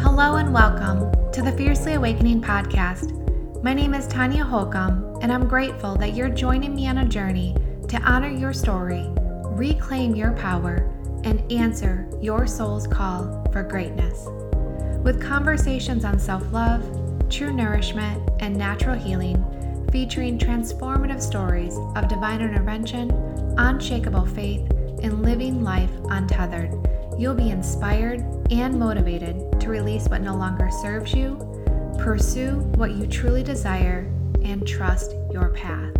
Hello and welcome to the Fiercely Awakening podcast. My name is Tanya Holcomb, and I'm grateful that you're joining me on a journey to honor your story, reclaim your power, and answer your soul's call for greatness. With conversations on self love, true nourishment, and natural healing, featuring transformative stories of divine intervention, unshakable faith, and living life untethered you'll be inspired and motivated to release what no longer serves you, pursue what you truly desire, and trust your path.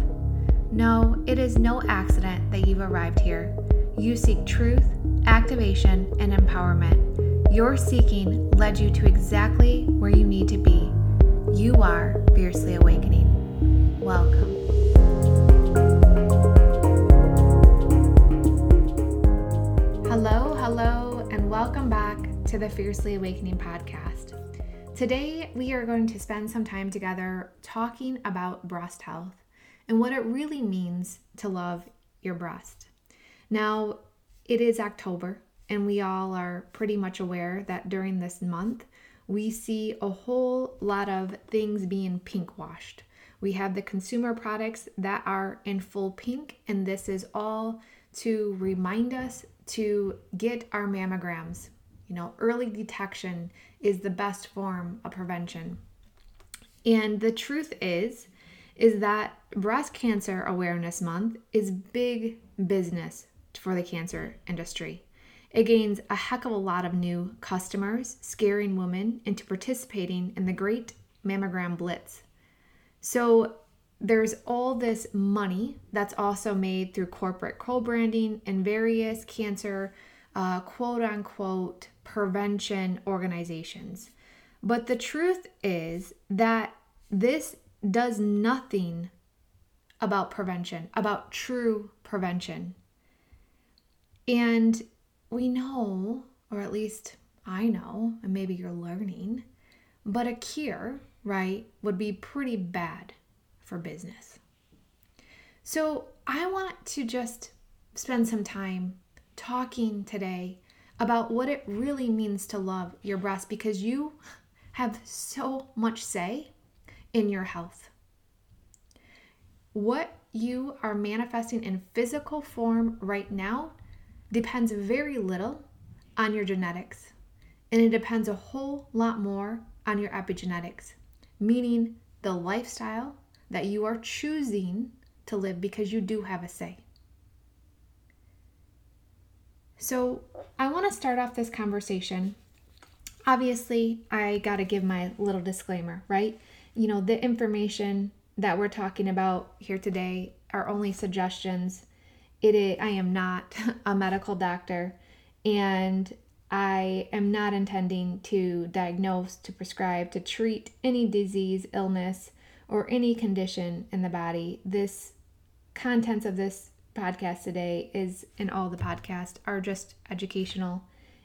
No, it is no accident that you've arrived here. You seek truth, activation, and empowerment. Your seeking led you to exactly where you need to be. You are fiercely awakening. Welcome. Hello, and welcome back to the Fiercely Awakening podcast. Today, we are going to spend some time together talking about breast health and what it really means to love your breast. Now, it is October, and we all are pretty much aware that during this month, we see a whole lot of things being pink washed. We have the consumer products that are in full pink, and this is all to remind us to get our mammograms. You know, early detection is the best form of prevention. And the truth is is that breast cancer awareness month is big business for the cancer industry. It gains a heck of a lot of new customers, scaring women into participating in the great mammogram blitz. So there's all this money that's also made through corporate co branding and various cancer uh, quote unquote prevention organizations. But the truth is that this does nothing about prevention, about true prevention. And we know, or at least I know, and maybe you're learning, but a cure, right, would be pretty bad for business. So, I want to just spend some time talking today about what it really means to love your breast because you have so much say in your health. What you are manifesting in physical form right now depends very little on your genetics, and it depends a whole lot more on your epigenetics, meaning the lifestyle that you are choosing to live because you do have a say. So, I want to start off this conversation. Obviously, I got to give my little disclaimer, right? You know, the information that we're talking about here today are only suggestions. It is, I am not a medical doctor and I am not intending to diagnose, to prescribe, to treat any disease, illness, or any condition in the body, this contents of this podcast today is and all the podcast are just educational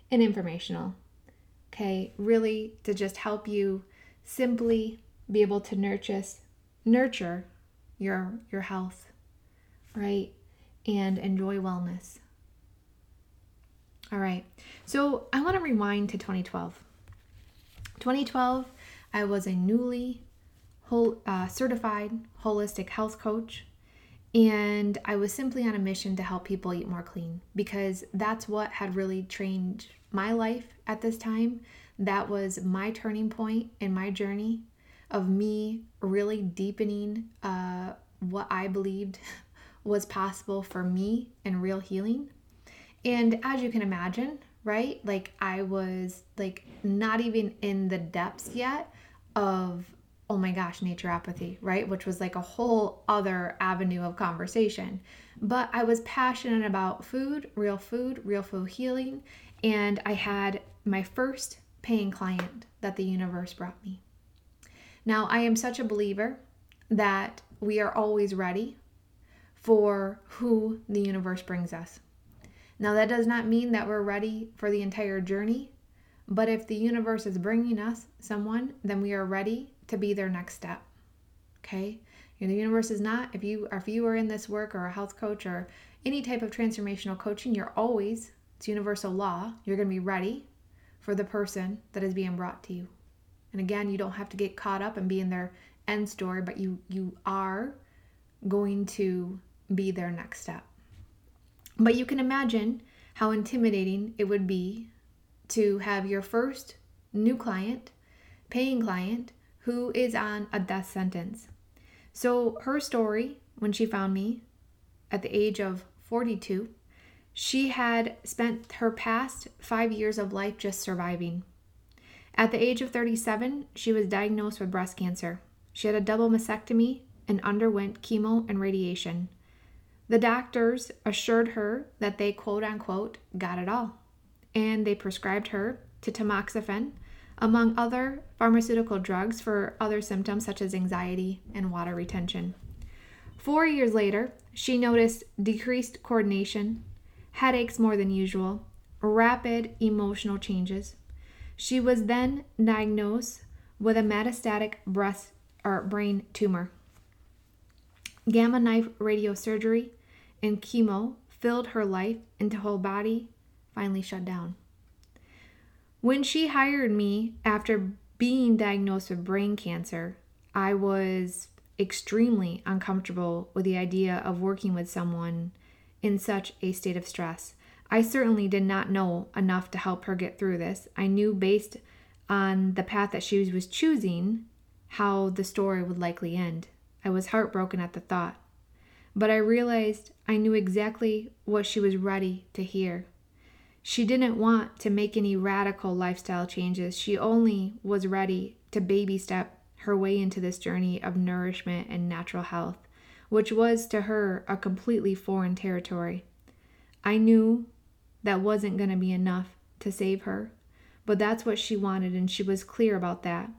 and informational. Okay, really to just help you simply be able to nurture nurture your your health, right? And enjoy wellness. All right. So, I want to rewind to 2012. 2012, I was a newly whole, uh, certified holistic health coach. And I was simply on a mission to help people eat more clean because that's what had really trained my life at this time. That was my turning point in my journey of me really deepening uh, what I believed was possible for me and real healing. And as you can imagine, right? Like I was like not even in the depths yet of oh my gosh, naturopathy, right? Which was like a whole other avenue of conversation. But I was passionate about food, real food, real food healing, and I had my first paying client that the universe brought me. Now, I am such a believer that we are always ready for who the universe brings us. Now, that does not mean that we're ready for the entire journey, but if the universe is bringing us someone, then we are ready to be their next step. Okay? You the universe is not if you if you are in this work or a health coach or any type of transformational coaching, you're always it's universal law. You're going to be ready for the person that is being brought to you. And again, you don't have to get caught up and be in their end story, but you you are going to be their next step. But you can imagine how intimidating it would be to have your first new client, paying client, who is on a death sentence. So, her story when she found me at the age of 42, she had spent her past five years of life just surviving. At the age of 37, she was diagnosed with breast cancer. She had a double mastectomy and underwent chemo and radiation. The doctors assured her that they quote unquote got it all, and they prescribed her to tamoxifen, among other pharmaceutical drugs for other symptoms such as anxiety and water retention. Four years later, she noticed decreased coordination, headaches more than usual, rapid emotional changes. She was then diagnosed with a metastatic breast or brain tumor. Gamma knife radiosurgery and chemo filled her life until her body finally shut down. When she hired me after being diagnosed with brain cancer, I was extremely uncomfortable with the idea of working with someone in such a state of stress. I certainly did not know enough to help her get through this. I knew based on the path that she was choosing how the story would likely end. I was heartbroken at the thought. But I realized I knew exactly what she was ready to hear. She didn't want to make any radical lifestyle changes. She only was ready to baby step her way into this journey of nourishment and natural health, which was to her a completely foreign territory. I knew that wasn't going to be enough to save her, but that's what she wanted, and she was clear about that.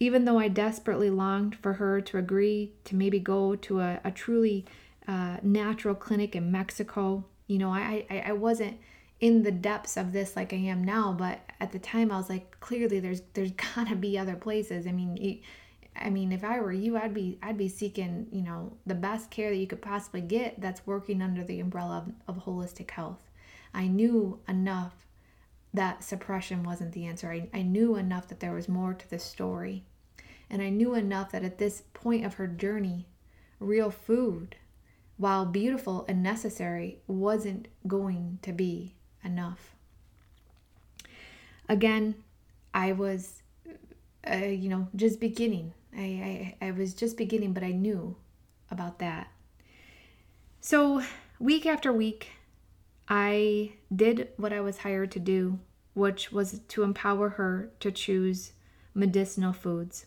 Even though I desperately longed for her to agree to maybe go to a, a truly uh, natural clinic in Mexico, you know, I, I, I wasn't in the depths of this like I am now, but at the time I was like, clearly there's there's gotta be other places. I mean, I mean, if I were you, I'd be I'd be seeking you know the best care that you could possibly get that's working under the umbrella of, of holistic health. I knew enough that suppression wasn't the answer. I, I knew enough that there was more to the story. And I knew enough that at this point of her journey, real food, while beautiful and necessary, wasn't going to be enough. Again, I was, uh, you know, just beginning. I, I, I was just beginning, but I knew about that. So, week after week, I did what I was hired to do, which was to empower her to choose medicinal foods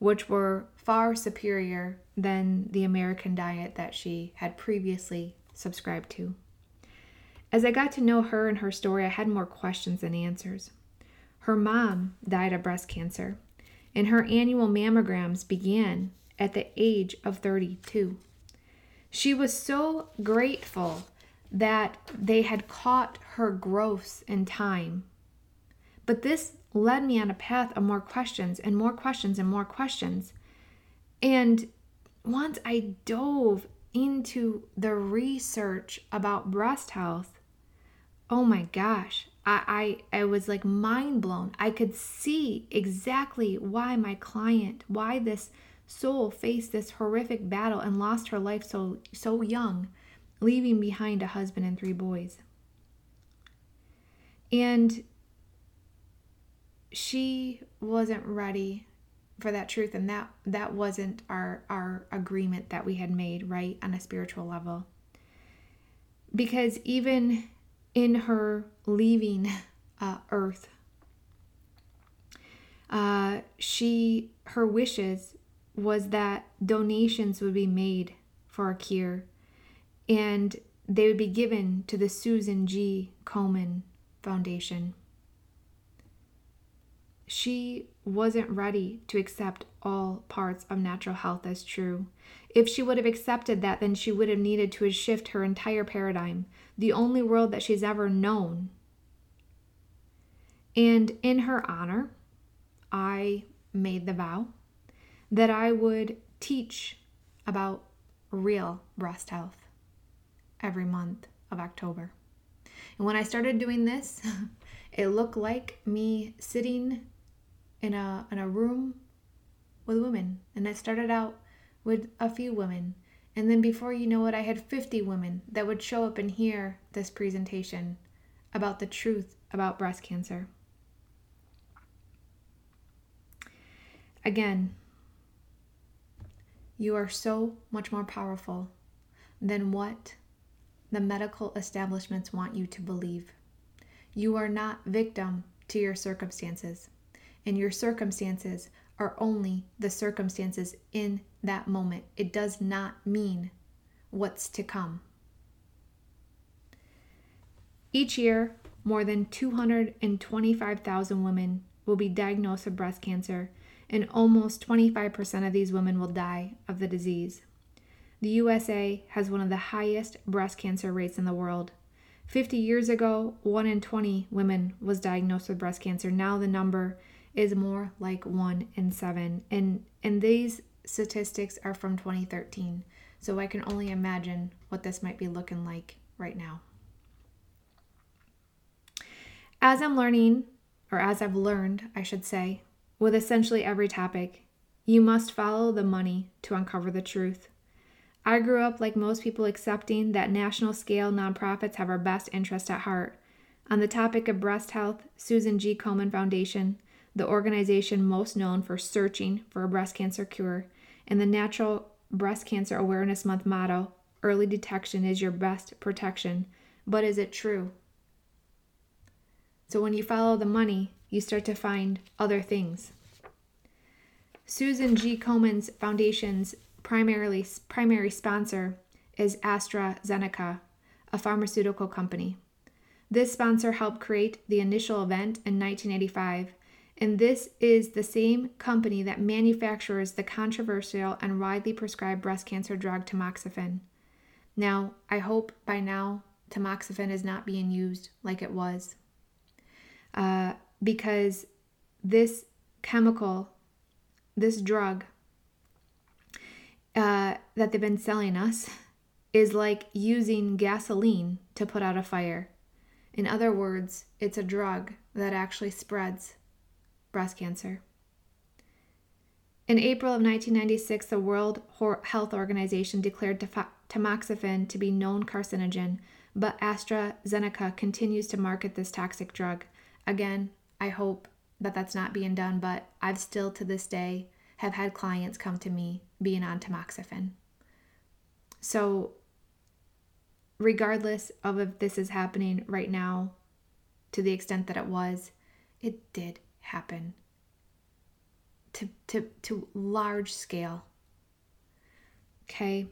which were far superior than the American diet that she had previously subscribed to. As I got to know her and her story, I had more questions than answers. Her mom died of breast cancer, and her annual mammograms began at the age of 32. She was so grateful that they had caught her growths in time. But this led me on a path of more questions and more questions and more questions. And once I dove into the research about breast health, oh my gosh, I, I, I was like mind blown. I could see exactly why my client, why this soul faced this horrific battle and lost her life so so young, leaving behind a husband and three boys. And she wasn't ready for that truth and that that wasn't our our agreement that we had made right on a spiritual level because even in her leaving uh, earth. Uh, she her wishes was that donations would be made for a cure and they would be given to the susan g. Komen foundation. She wasn't ready to accept all parts of natural health as true. If she would have accepted that, then she would have needed to shift her entire paradigm, the only world that she's ever known. And in her honor, I made the vow that I would teach about real breast health every month of October. And when I started doing this, it looked like me sitting in a in a room with women. And I started out with a few women. And then before you know it, I had 50 women that would show up and hear this presentation about the truth about breast cancer. Again, you are so much more powerful than what the medical establishments want you to believe. You are not victim to your circumstances, and your circumstances are only the circumstances in that moment. It does not mean what's to come. Each year, more than 225,000 women will be diagnosed with breast cancer, and almost 25% of these women will die of the disease. The USA has one of the highest breast cancer rates in the world. 50 years ago, 1 in 20 women was diagnosed with breast cancer. Now the number is more like 1 in 7. And and these statistics are from 2013. So I can only imagine what this might be looking like right now. As I'm learning, or as I've learned, I should say, with essentially every topic, you must follow the money to uncover the truth. I grew up like most people accepting that national scale nonprofits have our best interest at heart. On the topic of breast health, Susan G. Komen Foundation, the organization most known for searching for a breast cancer cure, and the Natural Breast Cancer Awareness Month motto, early detection is your best protection. But is it true? So when you follow the money, you start to find other things. Susan G. Komen's foundation's primarily primary sponsor is AstraZeneca, a pharmaceutical company. This sponsor helped create the initial event in 1985, and this is the same company that manufactures the controversial and widely prescribed breast cancer drug tamoxifen. Now, I hope by now tamoxifen is not being used like it was uh, because this chemical, this drug uh, that they've been selling us, is like using gasoline to put out a fire. In other words, it's a drug that actually spreads breast cancer. In April of 1996, the World Health Organization declared tamoxifen to be known carcinogen, but AstraZeneca continues to market this toxic drug. Again, I hope that that's not being done, but I've still to this day have had clients come to me being on tamoxifen. So, regardless of if this is happening right now to the extent that it was, it did happen to, to, to large scale. Okay.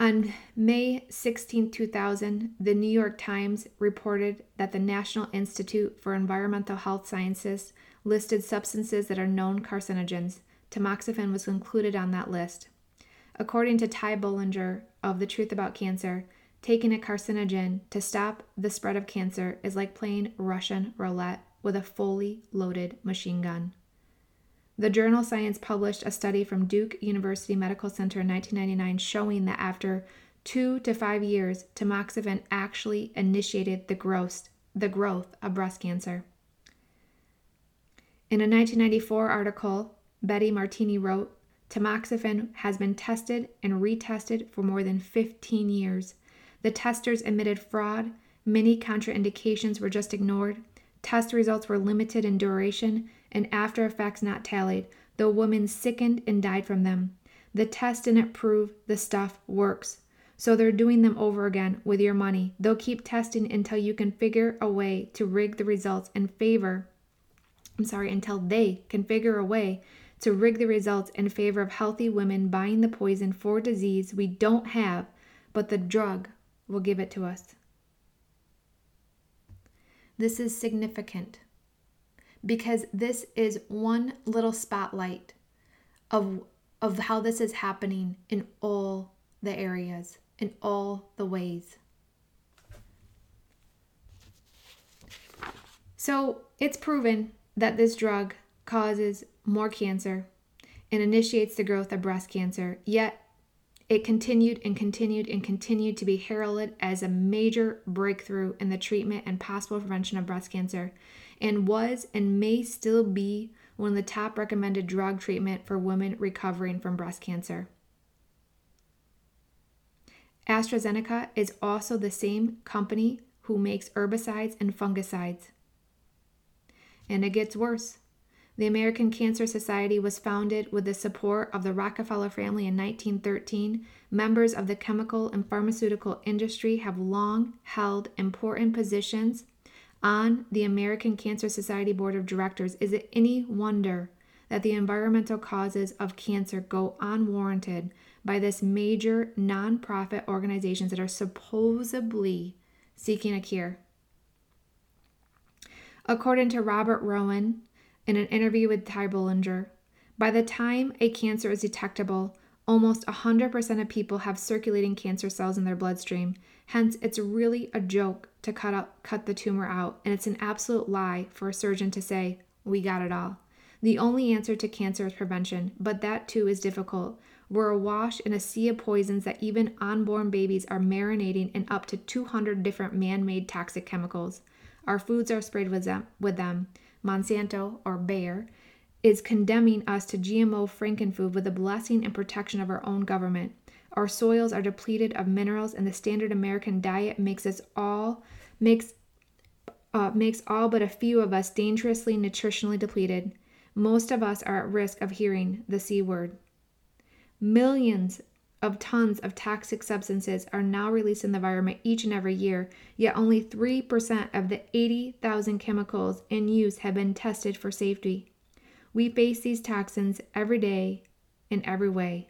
On May 16, 2000, the New York Times reported that the National Institute for Environmental Health Sciences listed substances that are known carcinogens. Tamoxifen was included on that list. According to Ty Bollinger of The Truth About Cancer, taking a carcinogen to stop the spread of cancer is like playing Russian roulette with a fully loaded machine gun. The journal Science published a study from Duke University Medical Center in 1999 showing that after two to five years, tamoxifen actually initiated the growth, the growth of breast cancer. In a 1994 article, Betty Martini wrote, Tamoxifen has been tested and retested for more than 15 years. The testers admitted fraud, many contraindications were just ignored, test results were limited in duration, and after effects not tallied. The woman sickened and died from them. The test didn't prove the stuff works. So they're doing them over again with your money. They'll keep testing until you can figure a way to rig the results in favor. I'm sorry, until they can figure a way to rig the results in favor of healthy women buying the poison for disease we don't have, but the drug will give it to us. This is significant because this is one little spotlight of of how this is happening in all the areas, in all the ways. So, it's proven that this drug causes more cancer. and initiates the growth of breast cancer. Yet, it continued and continued and continued to be heralded as a major breakthrough in the treatment and possible prevention of breast cancer, and was and may still be one of the top recommended drug treatment for women recovering from breast cancer. AstraZeneca is also the same company who makes herbicides and fungicides. And it gets worse. The American Cancer Society was founded with the support of the Rockefeller family in 1913. Members of the chemical and pharmaceutical industry have long held important positions on the American Cancer Society Board of Directors. Is it any wonder that the environmental causes of cancer go unwarranted by this major nonprofit organizations that are supposedly seeking a cure? According to Robert Rowen, in an interview with Ty Bollinger, by the time a cancer is detectable, almost 100% of people have circulating cancer cells in their bloodstream. Hence, it's really a joke to cut out cut the tumor out, and it's an absolute lie for a surgeon to say, "We got it all." The only answer to cancer is prevention, but that too is difficult. We're awash in a sea of poisons that even unborn babies are marinating in up to 200 different man-made toxic chemicals. Our foods are sprayed with them. With them. Monsanto, or Bayer, is condemning us to GMO frankenfood with the blessing and protection of our own government. Our soils are depleted of minerals, and the standard American diet makes us all makes uh, makes all but a few of us dangerously nutritionally depleted. Most of us are at risk of hearing the C word. Millions of tons of toxic substances are now released in the environment each and every year, yet only 3% of the 80,000 chemicals in use have been tested for safety. We face these toxins every day in every way.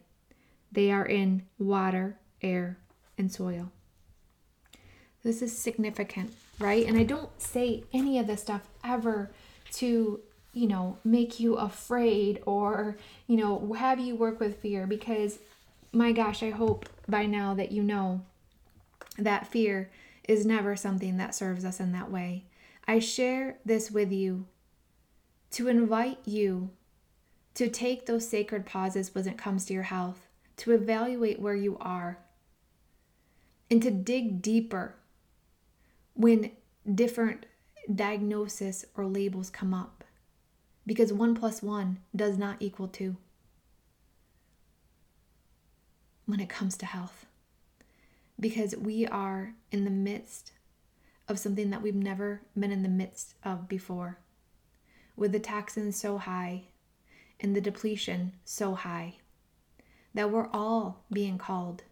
They are in water, air, and soil. This is significant, right? And I don't say any of this stuff ever to, you know, make you afraid or, you know, have you work with fear because my gosh, I hope by now that you know that fear is never something that serves us in that way. I share this with you to invite you to take those sacred pauses when it comes to your health, to evaluate where you are, and to dig deeper when different diagnosis or labels come up. Because one plus one does not equal two. When it comes to health because we are in the midst of something that we've never been in the midst of before. With the toxins so high and the depletion so high that we're all being called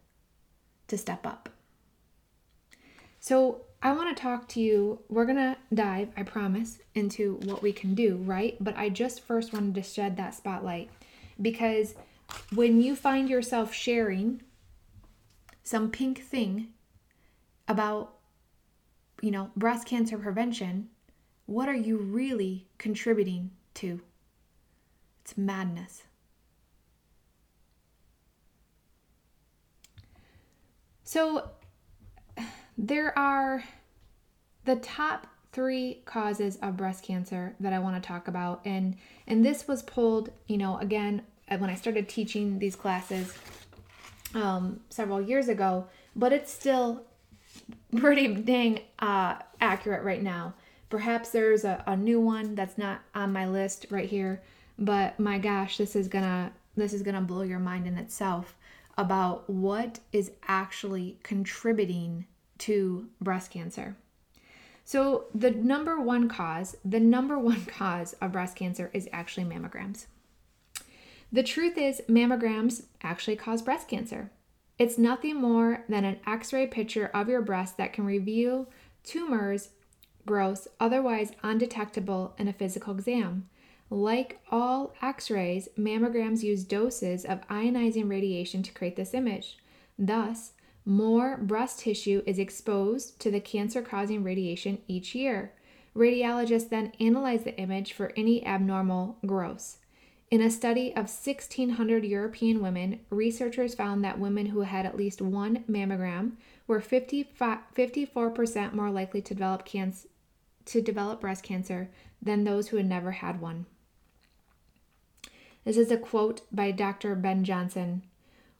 to step up. So, I want to talk to you. We're going to dive, I promise, into what we can do, right? But I just first wanted to shed that spotlight because when you find yourself sharing some pink thing about you know breast cancer prevention what are you really contributing to? It's madness. So there are the top three causes of breast cancer that I want to talk about and and this was pulled, you know, again when I started teaching these classes um, several years ago, but it's still pretty dang uh, accurate right now. Perhaps there's a, a new one that's not on my list right here, but my gosh, this is gonna this is gonna blow your mind in itself about what is actually contributing to breast cancer. So, the number one cause, the number one cause of breast cancer is actually mammograms. The truth is, mammograms actually cause breast cancer. It's nothing more than an x ray picture of your breast that can reveal tumors, growths, otherwise undetectable in a physical exam. Like all x rays, mammograms use doses of ionizing radiation to create this image. Thus, more breast tissue is exposed to the cancer causing radiation each year. Radiologists then analyze the image for any abnormal growths. In a study of 1,600 European women, researchers found that women who had at least one mammogram were 54% more likely to develop, to develop breast cancer than those who had never had one. This is a quote by Dr. Ben Johnson.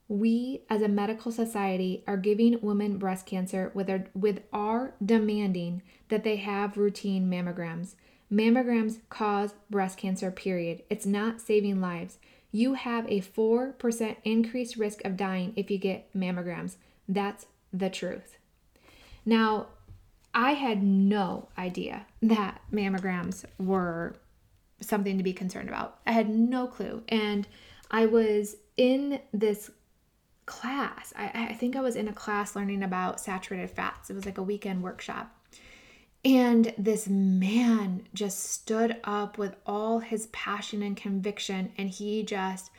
We as a medical society are giving women breast cancer with our, with our demanding that they have routine mammograms. Mammograms cause breast cancer, period. It's not saving lives. You have a 4% increased risk of dying if you get mammograms. That's the truth. Now, I had no idea that mammograms were something to be concerned about. I had no clue. And I was in this class. I, I, think I was in a class learning about saturated fats. It was like a weekend workshop. And this man just stood up with all his passion and conviction, and he just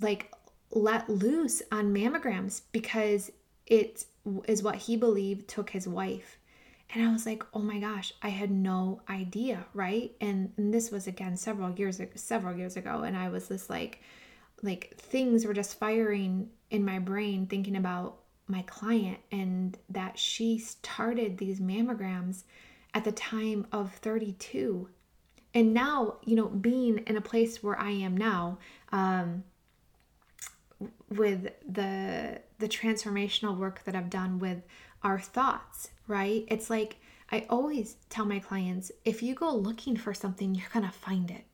like let loose on mammograms because it is what he believed took his wife. And I was like, "Oh my gosh, I had no idea, right?" And, and this was again several years several years ago, and I was just like, like things were just firing in my brain thinking about my client and that she started these mammograms at the time of 32 and now you know being in a place where i am now um, with the the transformational work that i've done with our thoughts right? It's like i always tell my clients if you go looking for something you're gonna find it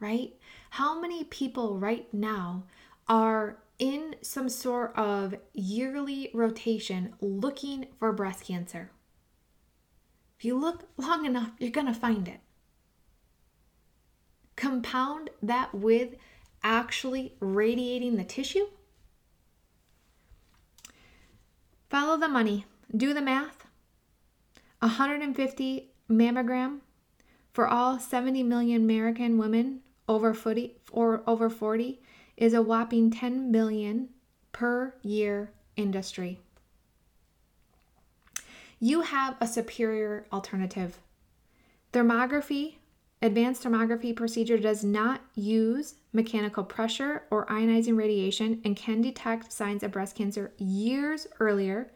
right? How many people right now are in some sort of yearly rotation looking for breast cancer. If you look long enough, you're going to find it. Compound that with actually radiating the tissue. Follow the money. Do the math. 150 mammogram for all 70 million American women over 40 or over 40 is a whopping 10 billion per year industry. You have a superior alternative. Thermography, advanced thermography procedure does not use mechanical pressure or ionizing radiation and can detect signs of breast cancer years earlier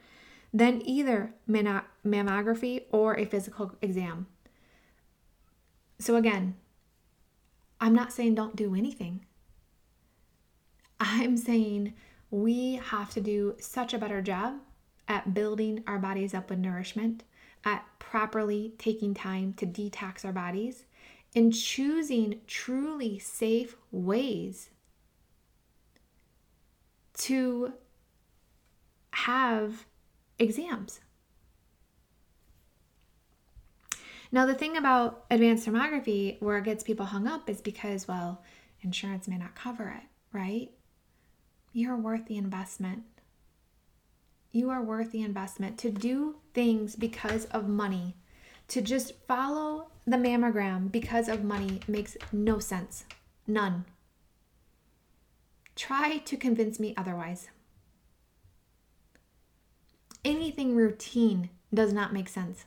than either mammography or a physical exam. So, again, I'm not saying don't do anything. I'm saying we have to do such a better job at building our bodies up with nourishment, at properly taking time to detox our bodies, and choosing truly safe ways to have exams. Now, the thing about advanced thermography where it gets people hung up is because, well, insurance may not cover it, right? You're worth the investment. You are worth the investment to do things because of money. To just follow the mammogram because of money makes no sense. None. Try to convince me otherwise. Anything routine does not make sense.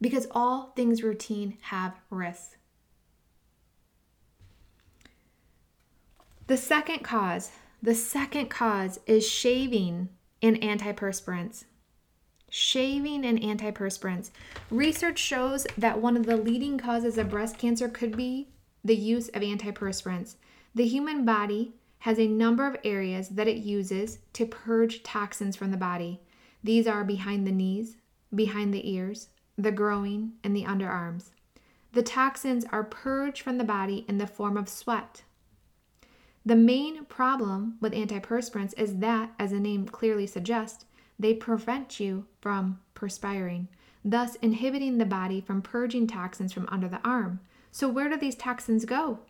Because all things routine have risks. The second cause, the second cause is shaving and antiperspirants. Shaving and antiperspirants. Research shows that one of the leading causes of breast cancer could be the use of antiperspirants. The human body has a number of areas that it uses to purge toxins from the body. These are behind the knees, behind the ears, the groin, and the underarms. The toxins are purged from the body in the form of sweat, the main problem with antiperspirants is that, as the name clearly suggests, they prevent you from perspiring, thus inhibiting the body from purging toxins from under the arm. So, where do these toxins go?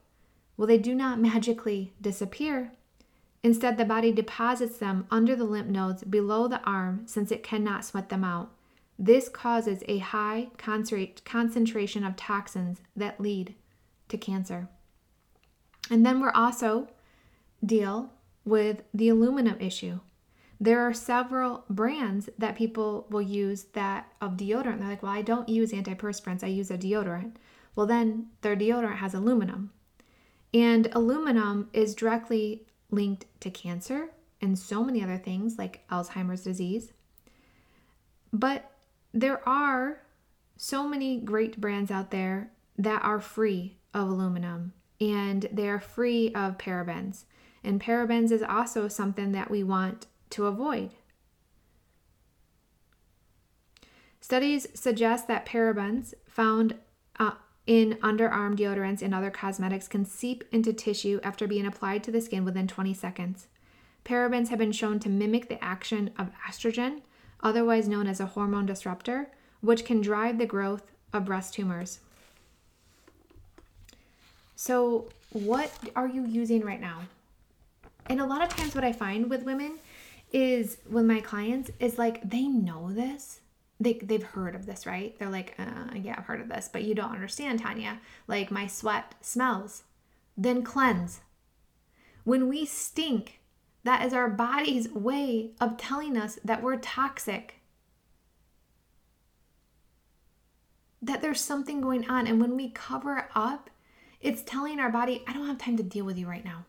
Well, they do not magically disappear. Instead, the body deposits them under the lymph nodes below the arm since it cannot sweat them out. This causes a high concentration of toxins that lead to cancer. And then we're also deal with the aluminum issue. There are several brands that people will use that of deodorant. They're like, well, I don't use antiperspirants, I use a deodorant. Well, then their deodorant has aluminum. And aluminum is directly linked to cancer and so many other things like Alzheimer's disease. But there are so many great brands out there that are free of aluminum and they're free of parabens. And parabens is also something that we want to avoid. Studies suggest that parabens found uh, in underarm deodorants and other cosmetics can seep into tissue after being applied to the skin within 20 seconds. Parabens have been shown to mimic the action of estrogen, otherwise known as a hormone disruptor, which can drive the growth of breast tumors. So, what are you using right now? And a lot of times, what I find with women is with my clients is like they know this. They, they've heard of this, right? They're like, uh, yeah, I've heard of this, but you don't understand, Tanya. Like, my sweat smells. Then cleanse. When we stink, that is our body's way of telling us that we're toxic, that there's something going on. And when we cover up, it's telling our body, I don't have time to deal with you right now.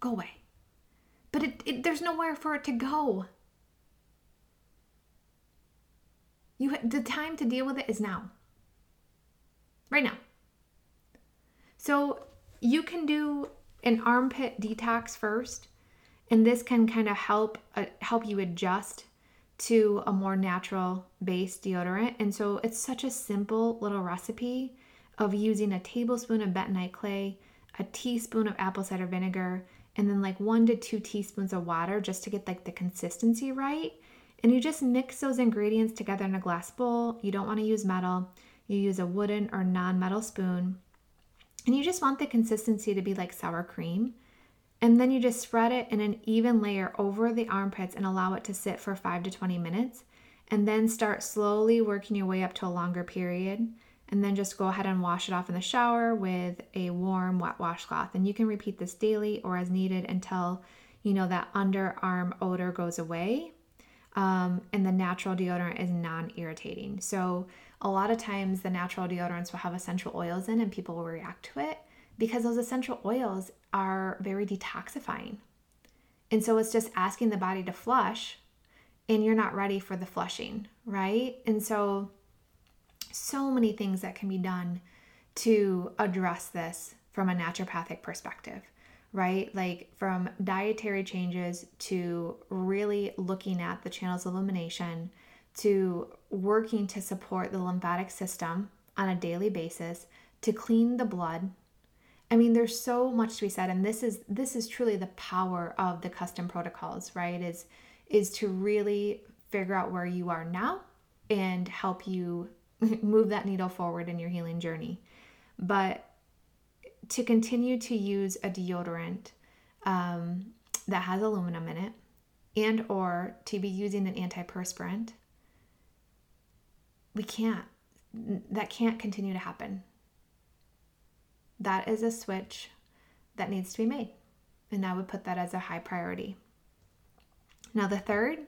Go away. But it, it, there's nowhere for it to go. You, the time to deal with it is now. Right now. So you can do an armpit detox first and this can kind of help uh, help you adjust to a more natural based deodorant and so it's such a simple little recipe of using a tablespoon of bentonite clay a teaspoon of apple cider vinegar and then like one to two teaspoons of water just to get like the consistency right and you just mix those ingredients together in a glass bowl you don't want to use metal you use a wooden or non-metal spoon and you just want the consistency to be like sour cream and then you just spread it in an even layer over the armpits and allow it to sit for 5 to 20 minutes. And then start slowly working your way up to a longer period. And then just go ahead and wash it off in the shower with a warm wet washcloth. And you can repeat this daily or as needed until you know that underarm odor goes away. Um, and the natural deodorant is non irritating. So, a lot of times the natural deodorants will have essential oils in and people will react to it because those essential oils are very detoxifying. And so it's just asking the body to flush and you're not ready for the flushing, right? And so so many things that can be done to address this from a naturopathic perspective, right? Like from dietary changes to really looking at the channels of elimination to working to support the lymphatic system on a daily basis to clean the blood I mean, there's so much to be said, and this is this is truly the power of the custom protocols, right? Is is to really figure out where you are now and help you move that needle forward in your healing journey. But to continue to use a deodorant um, that has aluminum in it, and or to be using an antiperspirant, we can't. That can't continue to happen that is a switch that needs to be made. And I would put that as a high priority. Now the third,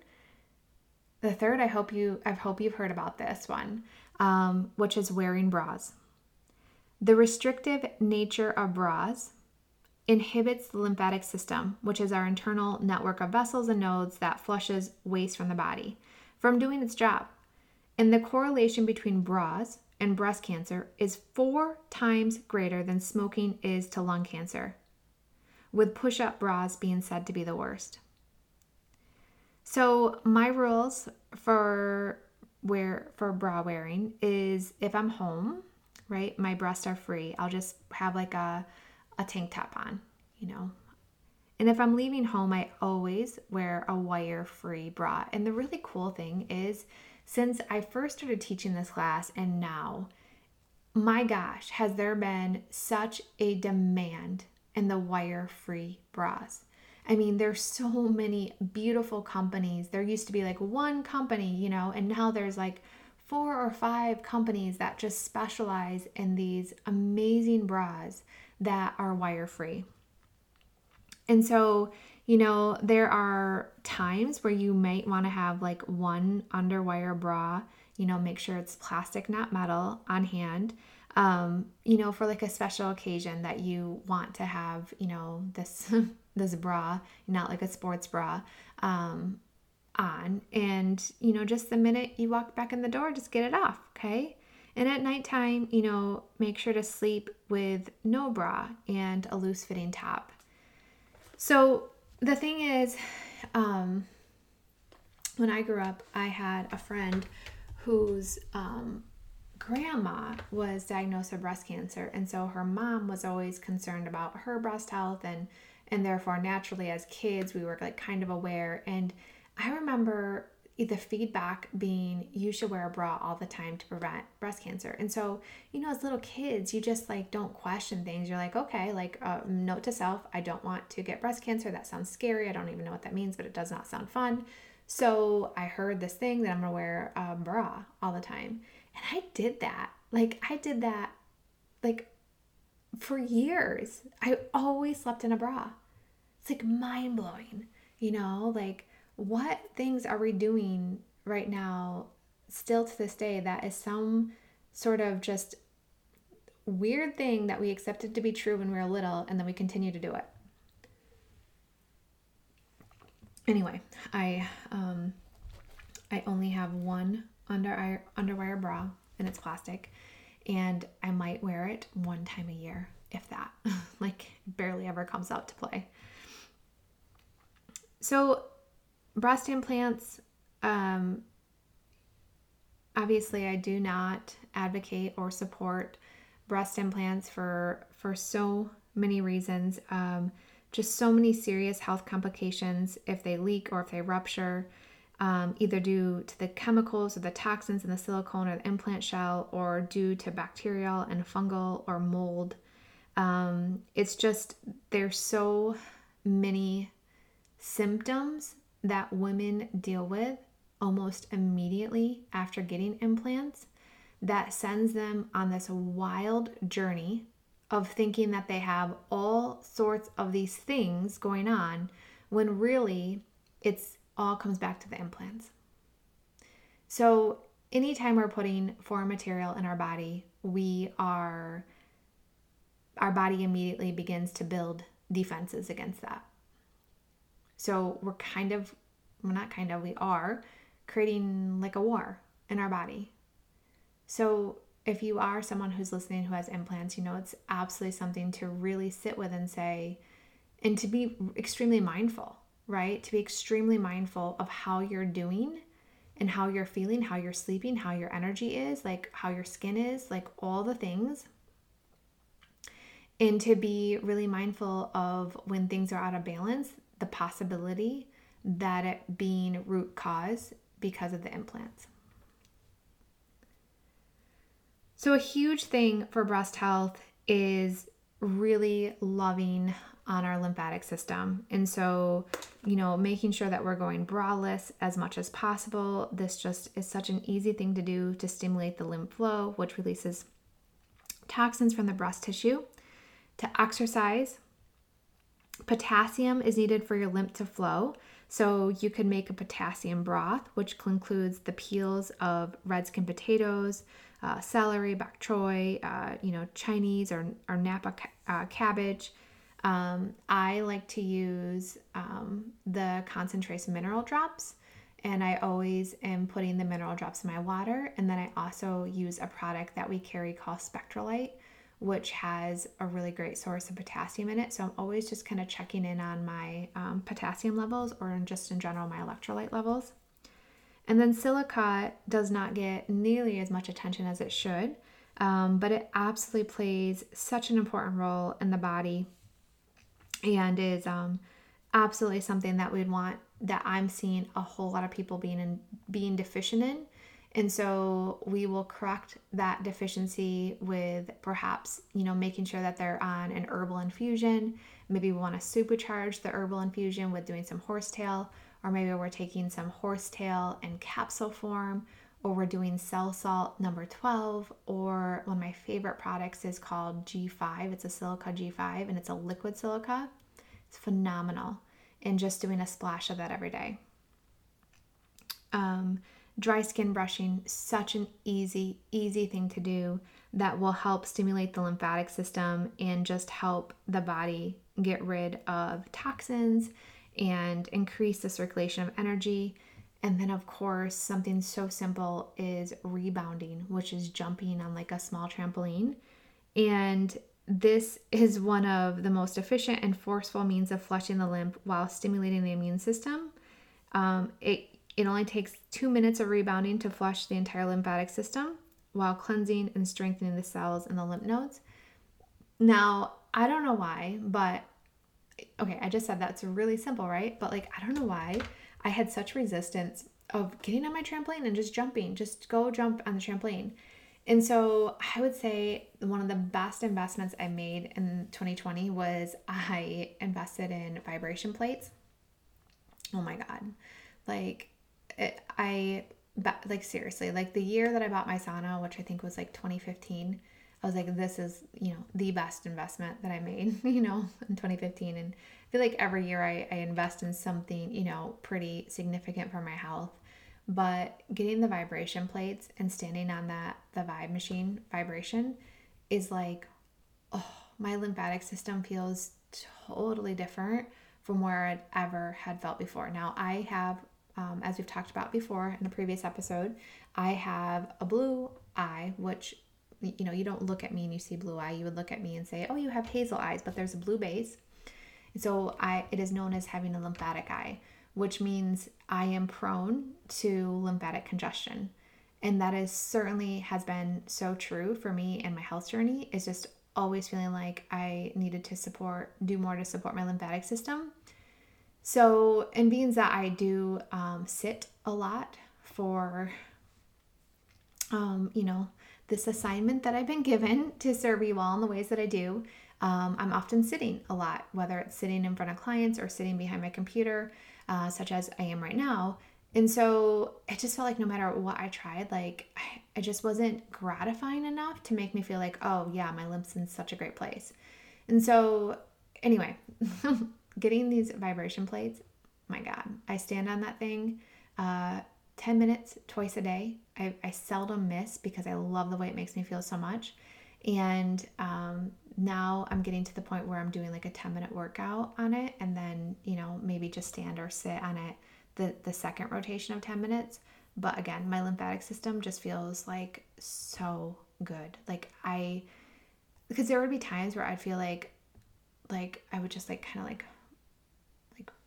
the third, I hope you, I hope you've heard about this one, um, which is wearing bras. The restrictive nature of bras inhibits the lymphatic system, which is our internal network of vessels and nodes that flushes waste from the body, from doing its job. And the correlation between bras and breast cancer is four times greater than smoking is to lung cancer, with push up bras being said to be the worst. So, my rules for wear for bra wearing is if I'm home, right, my breasts are free. I'll just have like a, a tank top on, you know. And if I'm leaving home, I always wear a wire free bra. And the really cool thing is since I first started teaching this class and now, my gosh, has there been such a demand in the wire free bras? I mean, there's so many beautiful companies. There used to be like one company, you know, and now there's like four or five companies that just specialize in these amazing bras that are wire free. And so you know, there are times where you might want to have like one underwire bra, you know, make sure it's plastic, not metal, on hand. Um, you know, for like a special occasion that you want to have, you know, this this bra, not like a sports bra, um, on. And, you know, just the minute you walk back in the door, just get it off, okay? And at nighttime, you know, make sure to sleep with no bra and a loose fitting top. So the thing is, um, when I grew up, I had a friend whose um, grandma was diagnosed with breast cancer, and so her mom was always concerned about her breast health, and and therefore naturally as kids we were like kind of aware. And I remember the feedback being you should wear a bra all the time to prevent breast cancer. And so you know as little kids you just like don't question things. You're like okay like uh, note to self i don't want to get breast cancer. That sounds scary. I don't even know what that means but it does not sound fun. So i heard this thing that i'm gonna wear a bra all the time. And i did that. Like i did that like for years. I always slept in a bra it's like mind blowing you know like what things are we doing right now, still to this day, that is some sort of just weird thing that we accepted to be true when we were little and then we continue to do it? Anyway, I um, I only have one under underwire bra and it's plastic, and I might wear it one time a year, if that. like barely ever comes out to play. So breast implants, um, obviously, I do not advocate or support breast implants for for so many reasons. Um, just so many serious health complications if they leak or if they rupture, um, either due to the chemicals or the toxins in the silicone or the implant shell, or due to bacterial and fungal or mold. Um, it's just there's so many symptoms that women deal with almost immediately after getting implants that sends them on this wild journey of thinking that they have all sorts of these things going on when really it's all comes back to the implants. So, anytime we're putting foreign material in our body, we are our body immediately begins to build defenses against that. So we're kind of, well, not kind of, we are creating like a war in our body. So if you are someone who's listening who has implants, you know, it's absolutely something to really sit with and say, and to be extremely mindful, right? To be extremely mindful of how you're doing and how you're feeling, how you're sleeping, how your energy is, like how your skin is, like all the things. And to be really mindful of when things are out of balance, the possibility that it being root cause because of the implants. So, a huge thing for breast health is really loving on our lymphatic system. And so, you know, making sure that we're going braless as much as possible. This just is such an easy thing to do to stimulate the lymph flow, which releases toxins from the breast tissue. To exercise, Potassium is needed for your lymph to flow. So you could make a potassium broth, which includes the peels of red skin potatoes, uh, celery, bok choy, uh, you know, Chinese or, or Napa ca- uh, cabbage. Um, I like to use um, the concentrated mineral drops, and I always am putting the mineral drops in my water. And then I also use a product that we carry called Spectralite, which has a really great source of potassium in it. So I'm always just kind of checking in on my um, potassium levels or just in general my electrolyte levels. And then silica does not get nearly as much attention as it should, um, but it absolutely plays such an important role in the body and is um, absolutely something that we'd want that I'm seeing a whole lot of people being in, being deficient in and so we will correct that deficiency with perhaps, you know, making sure that they're on an herbal infusion. Maybe we want to supercharge the herbal infusion with doing some horsetail, or maybe we're taking some horsetail in capsule form, or we're doing cell salt number 12, or one of my favorite products is called G5. It's a silica G5 and it's a liquid silica. It's phenomenal. And just doing a splash of that every day. Um, dry skin brushing such an easy easy thing to do that will help stimulate the lymphatic system and just help the body get rid of toxins and increase the circulation of energy And then, of course, something so simple is rebounding, which is jumping on like a small trampoline. And this is one of the most efficient and forceful means of flushing the lymph while stimulating the immune system. Um, it, it only takes two minutes of rebounding to flush the entire lymphatic system while cleansing and strengthening the cells in the lymph nodes. Now, I don't know why, but okay, I just said that's really simple, right? But like, I don't know why I had such resistance of getting on my trampoline and just jumping, just go jump on the trampoline. And so I would say one of the best investments I made in 2020 was I invested in vibration plates. Oh my God. Like, it, I, like, seriously, like the year that I bought my sauna, which I think was like 2015, I was like, this is, you know, the best investment that I made, you know, in 2015. And I feel like every year I, I invest in something, you know, pretty significant for my health. But getting the vibration plates and standing on that, the vibe machine vibration is like, oh, my lymphatic system feels totally different from where I'd ever had felt before. Now, I have, um, as we've talked about before in a previous episode, I have a blue eye, which you know, you don't look at me and you see blue eye. You would look at me and say, "Oh, you have hazel eyes," but there's a blue base. So I it is known as having a lymphatic eye, which means I am prone to lymphatic congestion. And that is certainly has been so true for me and my health journey is just always feeling like I needed to support, do more to support my lymphatic system. So, and being that I do um, sit a lot for, um, you know, this assignment that I've been given to serve you all in the ways that I do, um, I'm often sitting a lot, whether it's sitting in front of clients or sitting behind my computer, uh, such as I am right now. And so it just felt like no matter what I tried, like I, it just wasn't gratifying enough to make me feel like, oh yeah, my lymph's in such a great place. And so, anyway, getting these vibration plates, my God, I stand on that thing. Uh, 10 minutes twice a day. I, I seldom miss because I love the way it makes me feel so much. And um, now I'm getting to the point where I'm doing like a 10 minute workout on it and then, you know, maybe just stand or sit on it the, the second rotation of 10 minutes. But again, my lymphatic system just feels like so good. Like I, because there would be times where I'd feel like, like I would just like kind of like like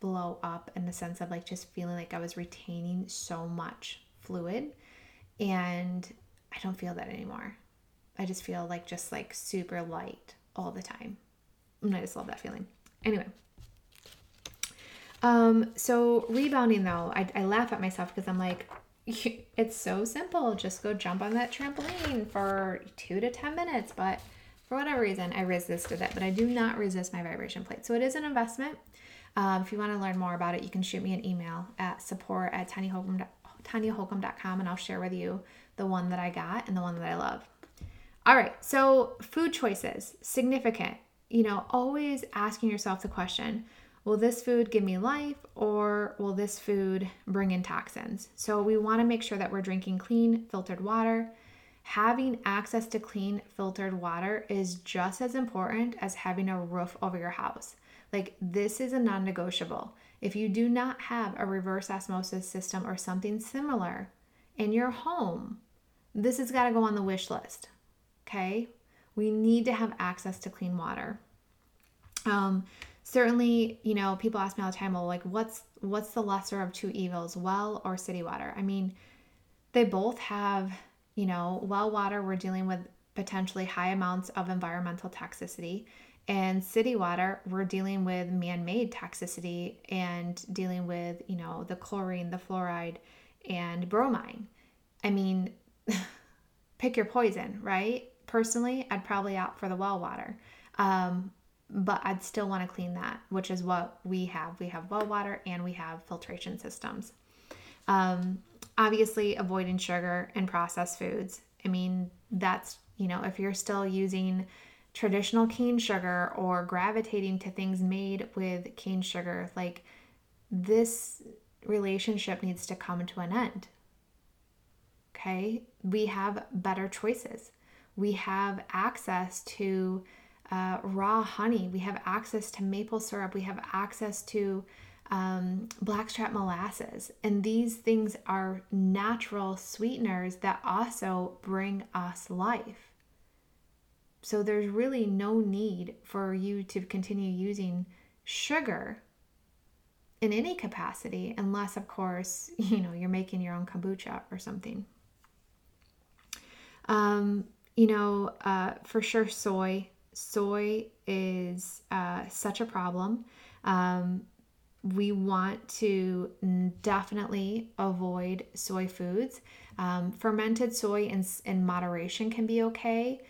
blow up in the sense of like just feeling like I was retaining so much fluid and I don't feel that anymore. I just feel like just like super light all the time. And I just love that feeling. Anyway. Um, so rebounding though, I, I laugh at myself because I'm like, it's so simple. Just go jump on that trampoline for two to 10 minutes. But for whatever reason, I resisted it. But I do not resist my vibration plate. So it is an investment. Um, if you want to learn more about it, you can shoot me an email at support at tanyaholcomb.com and I'll share with you the one that I got and the one that I love. All right, so food choices, significant. You know, always asking yourself the question will this food give me life or will this food bring in toxins? So we want to make sure that we're drinking clean, filtered water. Having access to clean, filtered water is just as important as having a roof over your house. Like, this is a non negotiable. If you do not have a reverse osmosis system or something similar in your home, this has got to go on the wish list. Okay? We need to have access to clean water. Um, certainly, you know, people ask me all the time, well, like, what's what's the lesser of two evils, well or city water? I mean, they both have, you know, well water, we're dealing with potentially high amounts of environmental toxicity. And city water, we're dealing with man-made toxicity and dealing with, you know, the chlorine, the fluoride, and bromine. I mean, pick your poison, right? Personally, I'd probably opt for the well water. Um, but I'd still want to clean that, which is what we have. We have well water and we have filtration systems. Um, obviously, avoiding sugar and processed foods. I mean, that's, you know, if you're still using traditional cane sugar or gravitating to things made with cane sugar, like this relationship needs to come to an end. Okay, we have better choices. We have access to uh, raw honey. We have access to maple syrup. We have access to um, blackstrap molasses. And these things are natural sweeteners that also bring us life. So there's really no need for you to continue using sugar in any capacity, unless, of course, you know, you're making your own kombucha or something. Um, you know, uh, for sure, soy. Soy is uh, such a problem. Um, we want to definitely avoid soy foods. Um, fermented soy in, in moderation can be okay,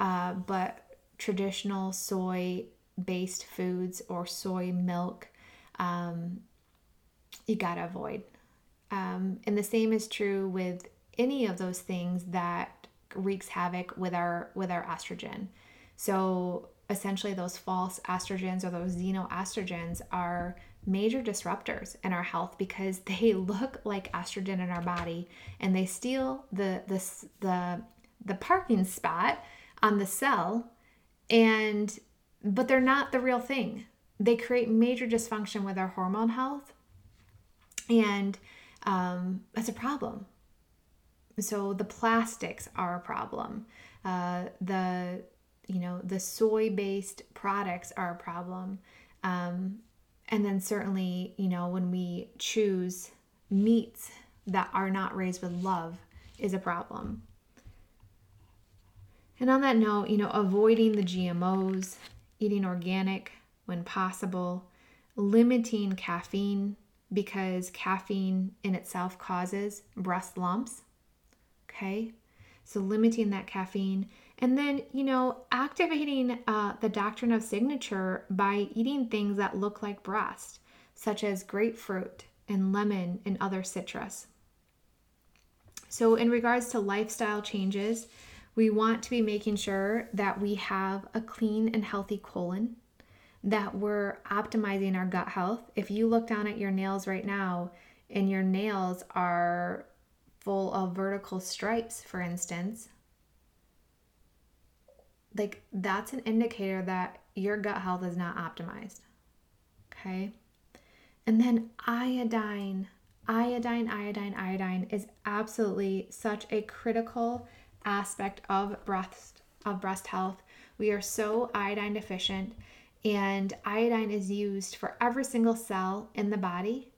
uh, but traditional soy based foods or soy milk, um, you gotta avoid. Um, and the same is true with any of those things that wreaks havoc with our with our estrogen. So essentially, those false estrogens or those xenoestrogens are major disruptors in our health because they look like estrogen in our body and they steal the the the, the parking spot on the cell and but they're not the real thing. They create major dysfunction with our hormone health and um, that's a problem. So the plastics are a problem. Uh, the you know the soy based products are a problem. Um, and then certainly, you know, when we choose meats that are not raised with love is a problem. And on that note, you know, avoiding the GMOs, eating organic when possible, limiting caffeine because caffeine in itself causes breast lumps. Okay, so limiting that caffeine and then, you know, activating uh, the doctrine of signature by eating things that look like breast, such as grapefruit and lemon and other citrus. So, in regards to lifestyle changes, we want to be making sure that we have a clean and healthy colon, that we're optimizing our gut health. If you look down at your nails right now and your nails are full of vertical stripes, for instance, like that's an indicator that your gut health is not optimized. Okay. And then iodine, iodine, iodine, iodine is absolutely such a critical aspect of breast of breast health. We are so iodine deficient and iodine is used for every single cell in the body.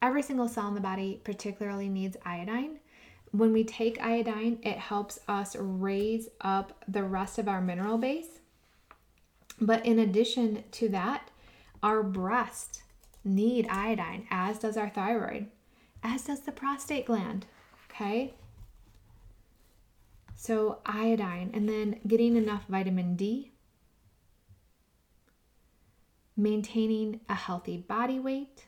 Every single cell in the body particularly needs iodine when we take iodine, it helps us raise up the rest of our mineral base. But in addition to that, our breast need iodine, as does our thyroid, as does the prostate gland. Okay? So, iodine, and then getting enough vitamin D, maintaining a healthy body weight,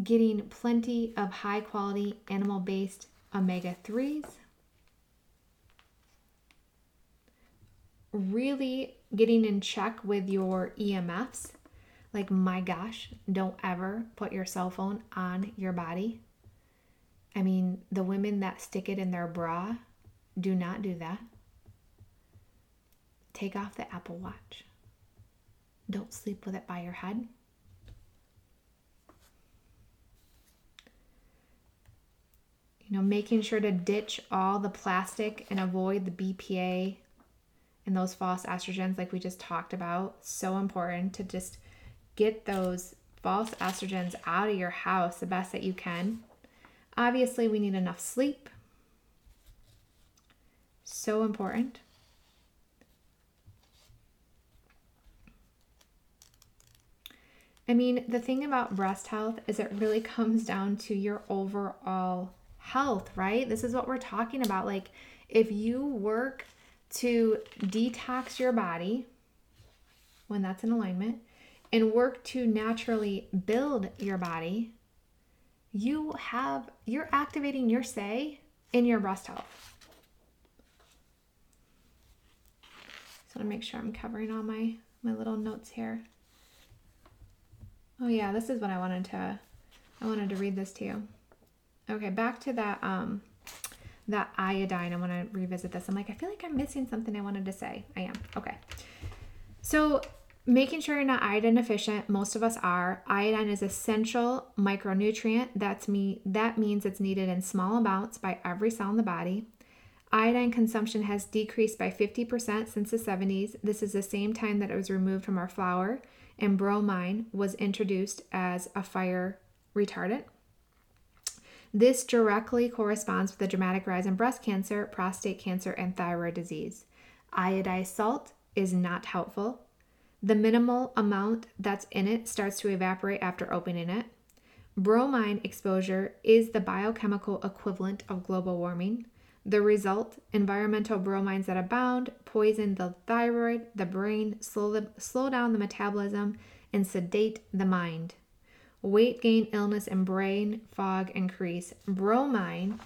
getting plenty of high quality animal based omega 3s, really getting in check with your EMFs. Like, my gosh, don't ever put your cell phone on your body. I mean, the women that stick it in their bra, do not do that. Take off the Apple Watch. Don't sleep with it by your head. you know, making sure to ditch all the plastic and avoid the BPA and those false estrogens, like we just talked about. So important to just get those false estrogens out of your house the best that you can. Obviously, we need enough sleep. So important. I mean, the thing about breast health is it really comes down to your overall health, right? This is what we're talking about. Like, if you work to detox your body when that's in alignment and work to naturally build your body, you have, you're activating your say in your breast health. So to make sure I'm covering all my, my little notes here. Oh yeah, this is what I wanted to, I wanted to read this to you. Okay, back to that um that iodine. I want to revisit this. I'm like, I feel like I'm missing something I wanted to say. I am. Okay. So making sure you're not iodine deficient most of us are. Iodine is essential micronutrient. That's me that means it's needed in small amounts by every cell in the body. Iodine consumption has decreased by 50% since the 70s this is the same time that it was removed from our flour and bromine was introduced as a fire retardant. This directly corresponds with the dramatic rise in breast cancer prostate cancer and thyroid disease. Iodized salt is not helpful the minimal amount that's in it starts to evaporate after opening it. Bromine exposure is the biochemical equivalent of global warming. The result environmental bromines that abound poison the thyroid, the brain, slow, the, slow down the metabolism, and sedate the mind. Weight gain, illness, and brain fog increase. Bromine,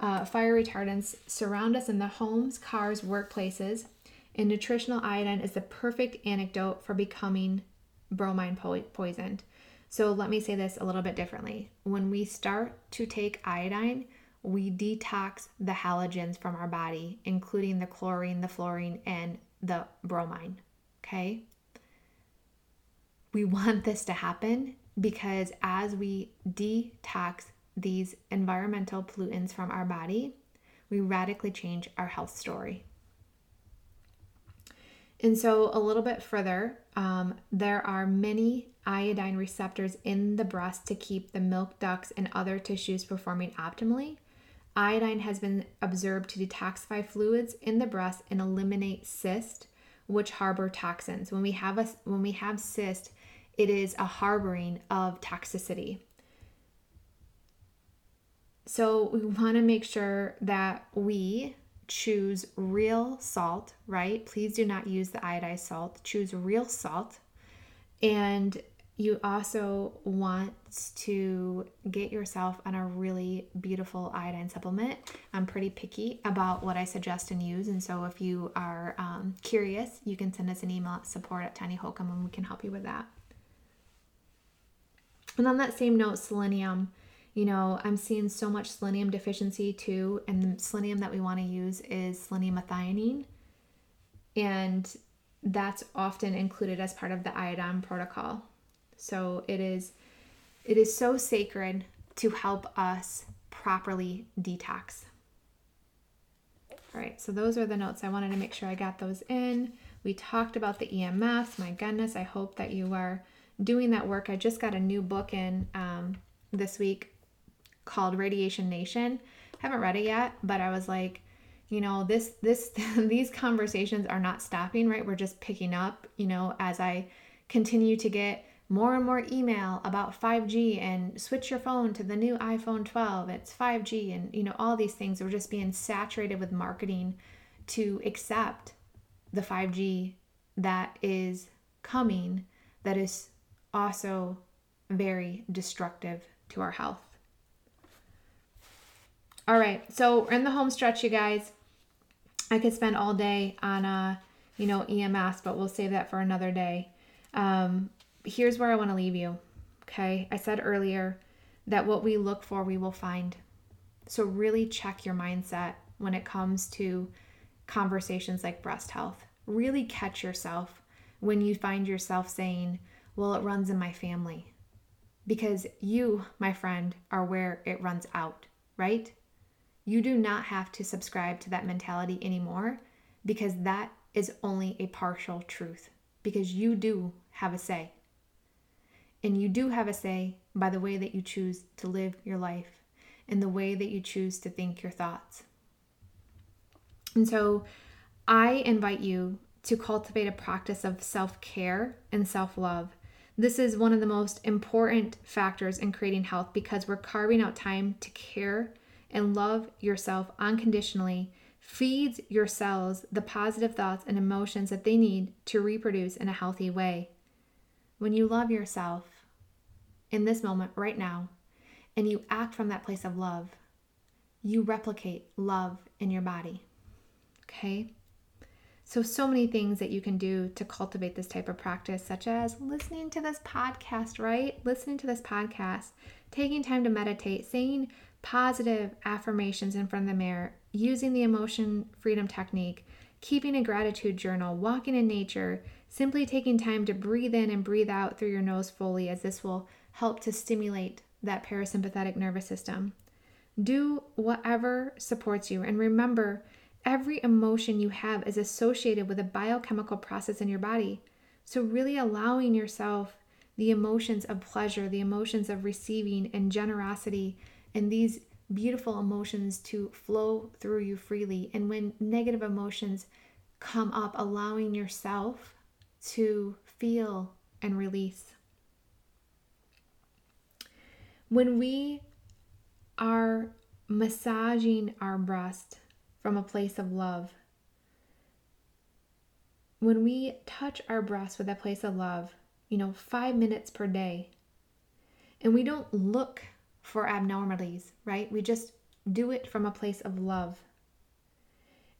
uh, fire retardants surround us in the homes, cars, workplaces and nutritional iodine is the perfect antidote for becoming bromine po- poisoned. So let me say this a little bit differently. When we start to take iodine, we detox the halogens from our body, including the chlorine, the fluorine, and the bromine. Okay? We want this to happen because as we detox these environmental pollutants from our body, we radically change our health story. And so, a little bit further, um, there are many iodine receptors in the breast to keep the milk ducts and other tissues performing optimally. Iodine has been observed to detoxify fluids in the breast and eliminate cysts, which harbor toxins. When we have a when we have cyst, it is a harboring of toxicity. So we want to make sure that we choose real salt, right? Please do not use the iodized salt. Choose real salt. And you also want to get yourself on a really beautiful iodine supplement. I'm pretty picky about what I suggest and use. And so if you are um, curious, you can send us an email at support at tanyaholcomb and we can help you with that. And on that same note, selenium you know, I'm seeing so much selenium deficiency too, and the selenium that we want to use is selenium methionine, and that's often included as part of the iodine protocol. So it is it is so sacred to help us properly detox. All right, so those are the notes. I wanted to make sure I got those in. We talked about the EMFs. My goodness, I hope that you are doing that work. I just got a new book in um, this week called Radiation Nation. Haven't read it yet, but I was like, you know, this this these conversations are not stopping, right? We're just picking up, you know, as I continue to get more and more email about 5G and switch your phone to the new iPhone 12. It's 5G and you know all these things We're just being saturated with marketing to accept the 5G that is coming that is also very destructive to our health. All right, so we're in the home stretch, you guys. I could spend all day on, uh, you know, EMFs, but we'll save that for another day. Um, here's where I want to leave you. Okay, I said earlier that what we look for, we will find. So really check your mindset when it comes to conversations like breast health. Really catch yourself when you find yourself saying, Well, it runs in my family. Because you, my friend, are where it runs out, right? You do not have to subscribe to that mentality anymore because that is only a partial truth because you do have a say. And you do have a say by the way that you choose to live your life and the way that you choose to think your thoughts. And so I invite you to cultivate a practice of self care and self love. This is one of the most important factors in creating health because we're carving out time to care and love yourself unconditionally feeds your cells the positive thoughts and emotions that they need to reproduce in a healthy way. When you love yourself in this moment right now and you act from that place of love, you replicate love in your body. Okay? So, so many things that you can do to cultivate this type of practice, such as listening to this podcast, right? Listening to this podcast, taking time to meditate, saying positive affirmations in front of the mirror, using the emotion freedom technique, keeping a gratitude journal, walking in nature, Simply taking time to breathe in and breathe out through your nose fully, as this will help to stimulate that parasympathetic nervous system. Do whatever supports you. And remember, every emotion you have is associated with a biochemical process in your body. So, really allowing yourself the emotions of pleasure, the emotions of receiving and generosity, and these beautiful emotions to flow through you freely. And when negative emotions come up, allowing yourself to feel and release. When we are massaging our breast from a place of love, when we touch our breast with a place of love, you know, five minutes per day, and we don't look for abnormalities, right? We just do it from a place of love.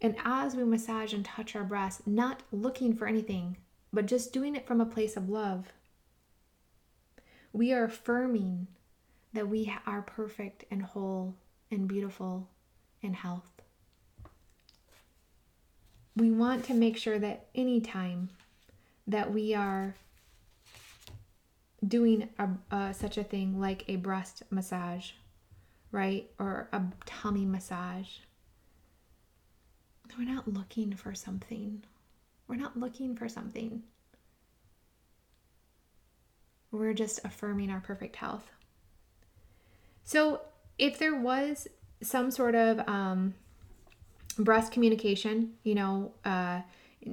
And as we massage and touch our breasts, not looking for anything, but just doing it from a place of love, we are affirming that we are perfect and whole and beautiful and health. We want to make sure that anytime that we are doing a, such a thing like a breast massage, right? Or a tummy massage, we're not looking for something. We're not looking for something. We're just affirming our perfect health. So, if there was some sort of um, breast communication, you know, uh,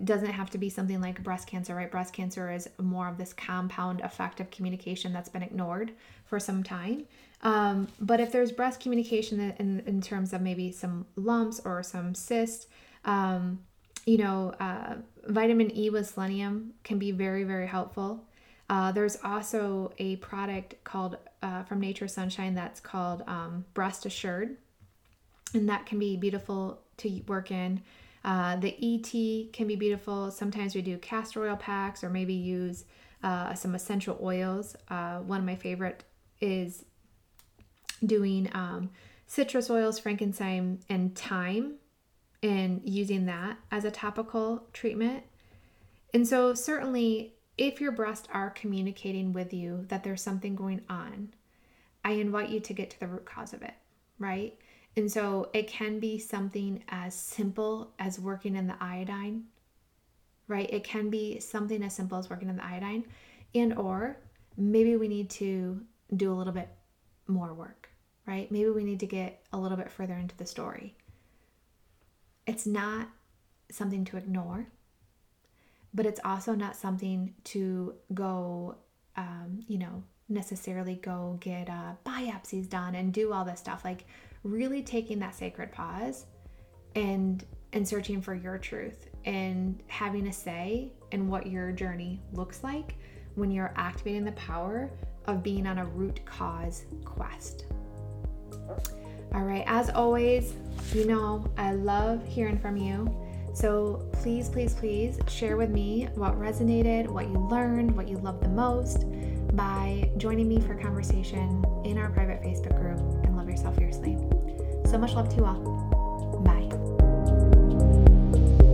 doesn't have to be something like breast cancer, right? Breast cancer is more of this compound effect of communication that's been ignored for some time. Um, but if there's breast communication in, in terms of maybe some lumps or some cysts, um, you know, uh, vitamin E with selenium can be very, very helpful. Uh, there's also a product called uh, from Nature Sunshine that's called um, Breast Assured, and that can be beautiful to work in. Uh, the ET can be beautiful. Sometimes we do castor oil packs or maybe use uh, some essential oils. Uh, one of my favorite is doing um, citrus oils, frankincense, and thyme and using that as a topical treatment. And so, certainly, if your breasts are communicating with you that there's something going on, I invite you to get to the root cause of it, right? And so it can be something as simple as working in the iodine, right? It can be something as simple as working in the iodine and or maybe we need to do a little bit more work, right? Maybe we need to get a little bit further into the story. It's not something to ignore, but it's also not something to go, um, you know, necessarily go get uh, biopsies done and do all this stuff. Like really taking that sacred pause and and searching for your truth and having a say in what your journey looks like when you're activating the power of being on a root cause quest. All right, as always, you know, I love hearing from you. So please, please, please share with me what resonated, what you learned, what you loved the most by joining me for conversation in our private Facebook group Love Yourself Fiercely. So much love to you all. Bye.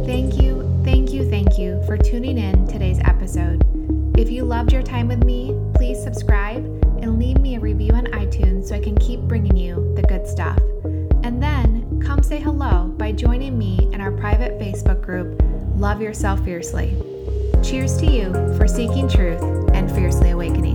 Thank you, thank you, thank you for tuning in today's episode. If you loved your time with me, please subscribe and leave me a review on iTunes so I can keep bringing you the good stuff. And then come say hello by joining me in our private Facebook group, Love Yourself Fiercely. Cheers to you for seeking truth and fiercely awakening.